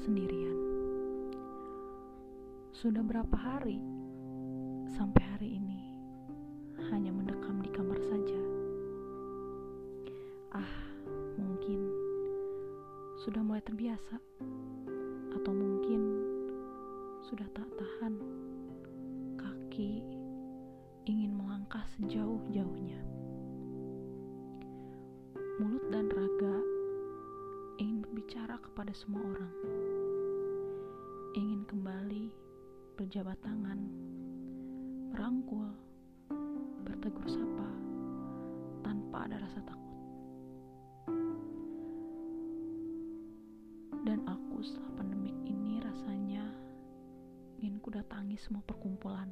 sendirian. Sudah berapa hari sampai hari ini hanya mendekam di kamar saja. Ah, mungkin sudah mulai terbiasa atau mungkin sudah tak tahan kaki ingin melangkah sejauh-jauhnya. Mulut dan raga kepada semua orang. Ingin kembali berjabat tangan, merangkul, bertegur sapa tanpa ada rasa takut. Dan aku setelah pandemik ini rasanya ingin kudatangi semua perkumpulan.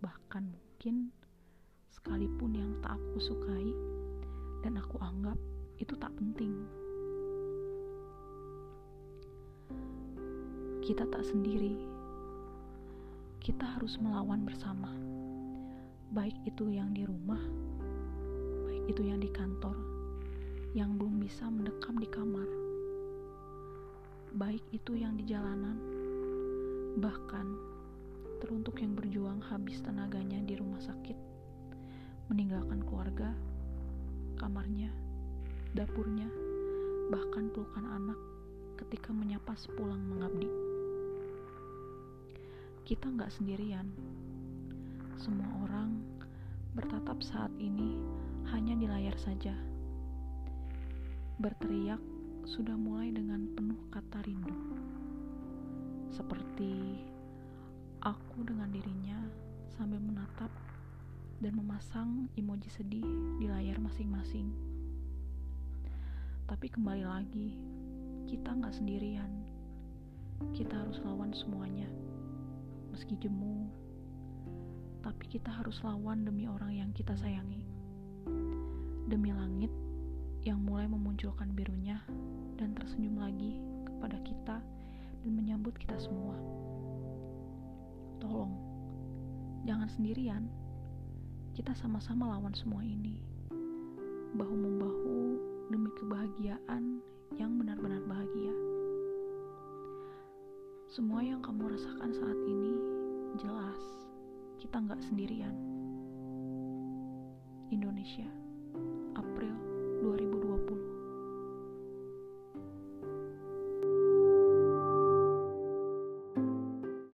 Bahkan mungkin sekalipun yang tak aku sukai dan aku anggap itu tak penting. Kita tak sendiri. Kita harus melawan bersama. Baik itu yang di rumah, baik itu yang di kantor, yang belum bisa mendekam di kamar. Baik itu yang di jalanan, bahkan teruntuk yang berjuang habis tenaganya di rumah sakit, meninggalkan keluarga, kamarnya, dapurnya, bahkan pelukan anak ketika menyapa sepulang mengabdi. Kita nggak sendirian. Semua orang bertatap saat ini hanya di layar saja. Berteriak sudah mulai dengan penuh kata rindu. Seperti aku dengan dirinya sambil menatap dan memasang emoji sedih di layar masing-masing. Tapi kembali lagi, kita nggak sendirian. Kita harus lawan semuanya. Meski jemu, tapi kita harus lawan demi orang yang kita sayangi. Demi langit yang mulai memunculkan birunya dan tersenyum lagi kepada kita dan menyambut kita semua. Tolong, jangan sendirian. Kita sama-sama lawan semua ini. Bahu-membahu demi Semua yang kamu rasakan saat ini jelas kita nggak sendirian. Indonesia, April 2020